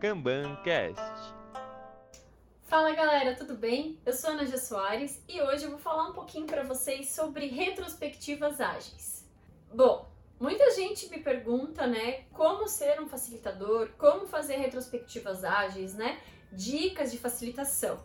KanbanCast. Fala galera, tudo bem? Eu sou Ana G. Soares e hoje eu vou falar um pouquinho para vocês sobre retrospectivas ágeis. Bom, muita gente me pergunta, né, como ser um facilitador, como fazer retrospectivas ágeis, né? Dicas de facilitação.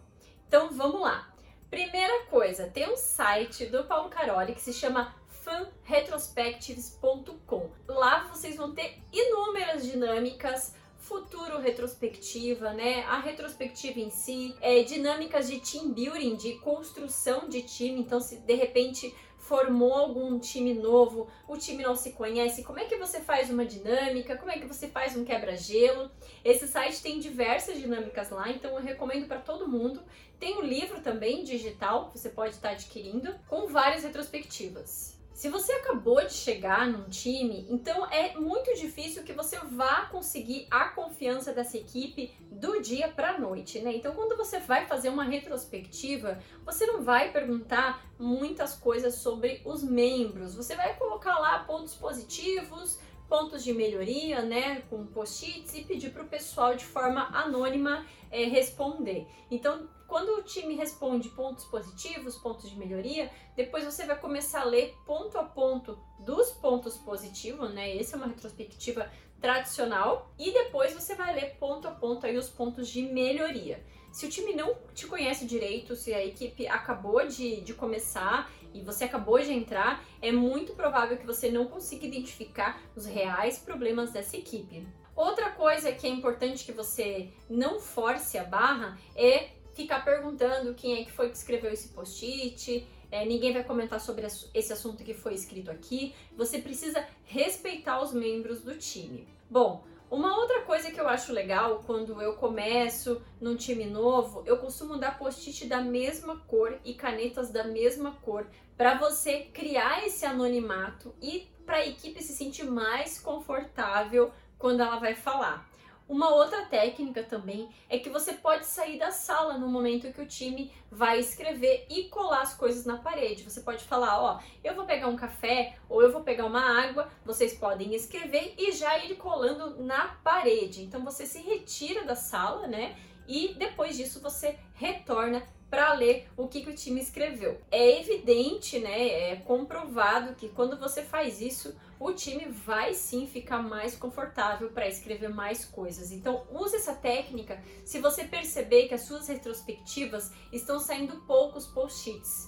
Então vamos lá. Primeira coisa, tem um site do Paulo Caroli que se chama fanretrospectives.com. Lá vocês vão ter inúmeras dinâmicas, futuro retrospectiva, né? A retrospectiva em si, é, dinâmicas de team building, de construção de time. Então, se de repente formou algum time novo, o time não se conhece, como é que você faz uma dinâmica? Como é que você faz um quebra-gelo? Esse site tem diversas dinâmicas lá, então eu recomendo para todo mundo. Tem um livro também digital que você pode estar adquirindo com várias retrospectivas. Se você acabou de chegar num time, então é muito difícil que você vá conseguir a confiança dessa equipe do dia para noite, né? Então, quando você vai fazer uma retrospectiva, você não vai perguntar muitas coisas sobre os membros. Você vai colocar lá pontos positivos, pontos de melhoria, né, com post-its e pedir para o pessoal de forma anônima é, responder. Então, quando o time responde pontos positivos, pontos de melhoria, depois você vai começar a ler ponto a ponto dos pontos positivos, né? Essa é uma retrospectiva tradicional e depois você vai ler ponto a ponto aí os pontos de melhoria. Se o time não te conhece direito, se a equipe acabou de, de começar e você acabou de entrar, é muito provável que você não consiga identificar os reais problemas dessa equipe. Outra coisa que é importante que você não force a barra é ficar perguntando quem é que foi que escreveu esse post-it, é, ninguém vai comentar sobre esse assunto que foi escrito aqui. Você precisa respeitar os membros do time. Bom, uma outra coisa que eu acho legal quando eu começo num time novo, eu costumo dar post-it da mesma cor e canetas da mesma cor para você criar esse anonimato e para a equipe se sentir mais confortável quando ela vai falar. Uma outra técnica também é que você pode sair da sala no momento que o time vai escrever e colar as coisas na parede. Você pode falar, ó, eu vou pegar um café ou eu vou pegar uma água, vocês podem escrever e já ir colando na parede. Então você se retira da sala, né? E depois disso você retorna para ler o que, que, o time escreveu. É evidente, né? É comprovado que quando você faz isso, o time vai sim ficar mais confortável para escrever mais coisas. Então, use essa técnica se você perceber que as suas retrospectivas estão saindo poucos post-its.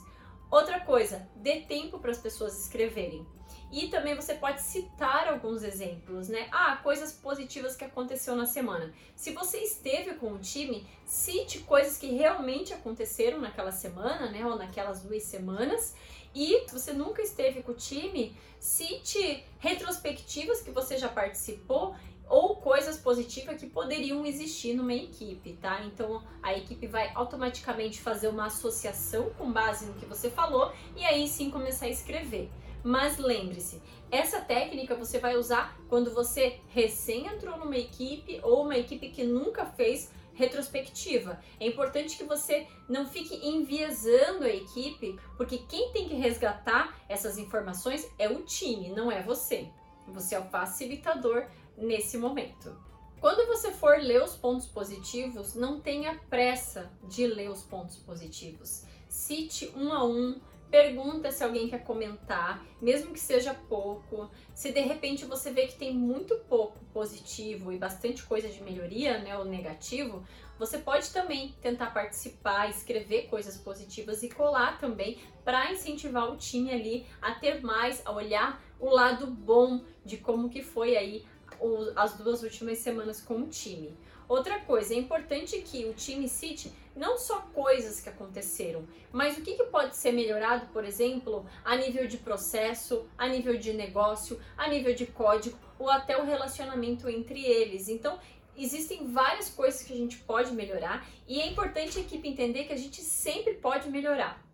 Outra coisa, dê tempo para as pessoas escreverem. E também você pode citar alguns exemplos, né? Ah, coisas positivas que aconteceu na semana. Se você esteve com o time, cite coisas que realmente aconteceram naquela semana, né? Ou naquelas duas semanas. E se você nunca esteve com o time, cite retrospectivas que você já participou ou coisas positivas que poderiam existir numa equipe, tá? Então a equipe vai automaticamente fazer uma associação com base no que você falou e aí sim começar a escrever. Mas lembre-se, essa técnica você vai usar quando você recém entrou numa equipe ou uma equipe que nunca fez retrospectiva. É importante que você não fique enviesando a equipe, porque quem tem que resgatar essas informações é o time, não é você. Você é o facilitador nesse momento. Quando você for ler os pontos positivos, não tenha pressa de ler os pontos positivos. Cite um a um, Pergunta se alguém quer comentar, mesmo que seja pouco. Se de repente você vê que tem muito pouco positivo e bastante coisa de melhoria, né, ou negativo, você pode também tentar participar, escrever coisas positivas e colar também para incentivar o time ali a ter mais, a olhar o lado bom de como que foi aí as duas últimas semanas com o time. Outra coisa, é importante que o time cite não só coisas que aconteceram, mas o que, que pode ser melhorado, por exemplo, a nível de processo, a nível de negócio, a nível de código ou até o relacionamento entre eles. Então, existem várias coisas que a gente pode melhorar e é importante a equipe entender que a gente sempre pode melhorar.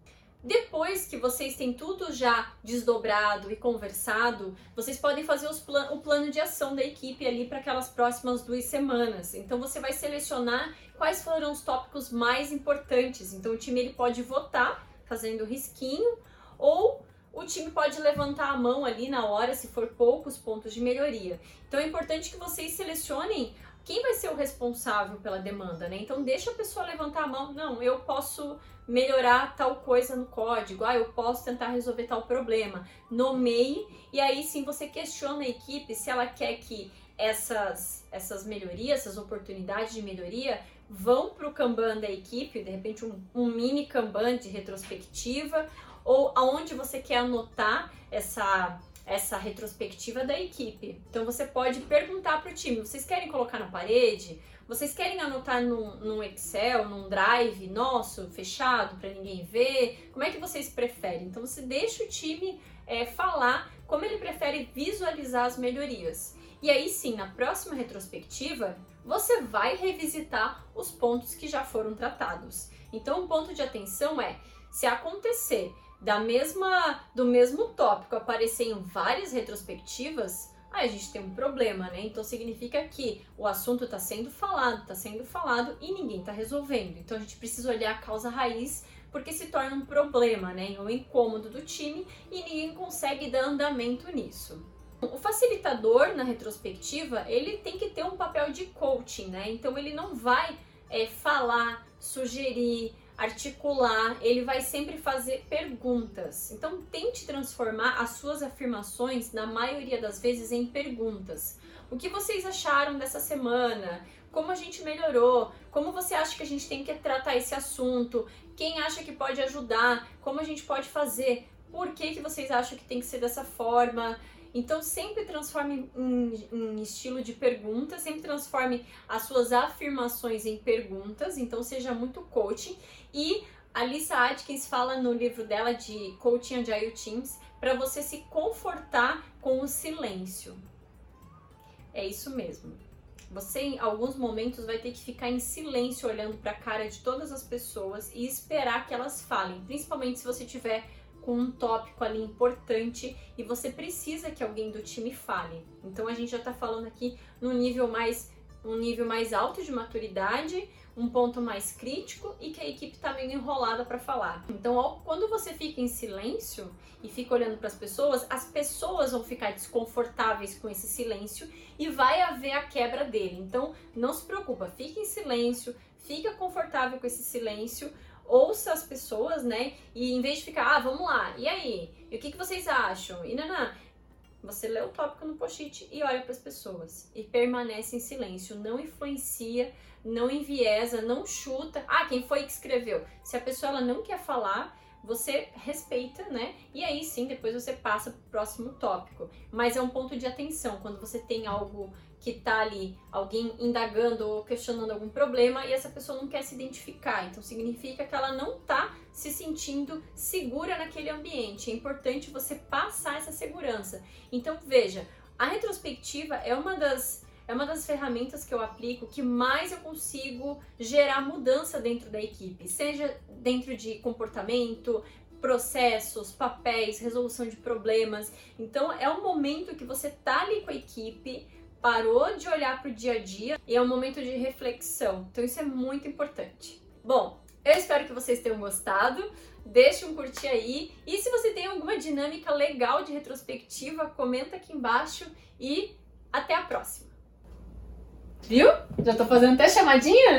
Depois que vocês têm tudo já desdobrado e conversado, vocês podem fazer plan o plano de ação da equipe ali para aquelas próximas duas semanas. Então você vai selecionar quais foram os tópicos mais importantes. Então o time ele pode votar fazendo risquinho ou o time pode levantar a mão ali na hora, se for poucos pontos de melhoria. Então é importante que vocês selecionem quem vai ser o responsável pela demanda, né? Então deixa a pessoa levantar a mão. Não, eu posso melhorar tal coisa no código. Ah, eu posso tentar resolver tal problema. Nomeie e aí sim você questiona a equipe se ela quer que essas essas melhorias, essas oportunidades de melhoria vão para o Kanban da equipe, de repente um, um mini Kanban de retrospectiva, ou aonde você quer anotar essa essa retrospectiva da equipe. Então você pode perguntar para o time: vocês querem colocar na parede? Vocês querem anotar num, num Excel, num Drive nosso, fechado, para ninguém ver? Como é que vocês preferem? Então você deixa o time é, falar como ele prefere visualizar as melhorias. E aí sim, na próxima retrospectiva, você vai revisitar os pontos que já foram tratados. Então, um ponto de atenção é: se acontecer da mesma do mesmo tópico aparecer em várias retrospectivas, aí a gente tem um problema, né? Então significa que o assunto está sendo falado, está sendo falado e ninguém está resolvendo. Então a gente precisa olhar a causa raiz porque se torna um problema, né? Um incômodo do time e ninguém consegue dar andamento nisso. O facilitador na retrospectiva ele tem que ter um papel de coaching, né? Então ele não vai é, falar, sugerir, articular, ele vai sempre fazer perguntas. Então tente transformar as suas afirmações, na maioria das vezes, em perguntas. O que vocês acharam dessa semana? Como a gente melhorou? Como você acha que a gente tem que tratar esse assunto? Quem acha que pode ajudar? Como a gente pode fazer? Por que, que vocês acham que tem que ser dessa forma? Então sempre transforme em, em, estilo de pergunta, sempre transforme as suas afirmações em perguntas, então seja muito coaching. E a Lisa Atkins fala no livro dela de Coaching Agile Teams para você se confortar com o silêncio. É isso mesmo. Você em alguns momentos vai ter que ficar em silêncio olhando para a cara de todas as pessoas e esperar que elas falem, principalmente se você tiver com um tópico ali importante e você precisa que alguém do time fale. Então a gente já está falando aqui no nível mais um nível mais alto de maturidade, um ponto mais crítico e que a equipe está meio enrolada para falar. Então, quando você fica em silêncio e fica olhando para as pessoas, as pessoas vão ficar desconfortáveis com esse silêncio e vai haver a quebra dele. Então, não se preocupa, fique em silêncio, fica confortável com esse silêncio, ouça as pessoas, né? E em vez de ficar, ah, vamos lá, e aí? E o que, que vocês acham? E não, Você lê o tópico no post-it e olha para as pessoas e permanece em silêncio, não influencia, não enviesa, não chuta. Ah, quem foi que escreveu? Se a pessoa ela não quer falar, você respeita, né? E aí sim, depois você passa para o próximo tópico. Mas é um ponto de atenção quando você tem algo que tá ali, alguém indagando ou questionando algum problema e essa pessoa não quer se identificar. Então significa que ela não tá se sentindo segura naquele ambiente. É importante você passar essa segurança. Então veja, a retrospectiva é uma das é uma das ferramentas que eu aplico que mais eu consigo gerar mudança dentro da equipe, seja dentro de comportamento, processos, papéis, resolução de problemas. Então é um momento que você tá ali com a equipe parou de olhar para o dia a dia e é um momento de reflexão. Então isso é muito importante. Bom, eu espero que vocês tenham gostado. Deixe um curtir aí. E se você tem alguma dinâmica legal de retrospectiva, comenta aqui embaixo e até a próxima. Viu? Já tô fazendo até chamadinha?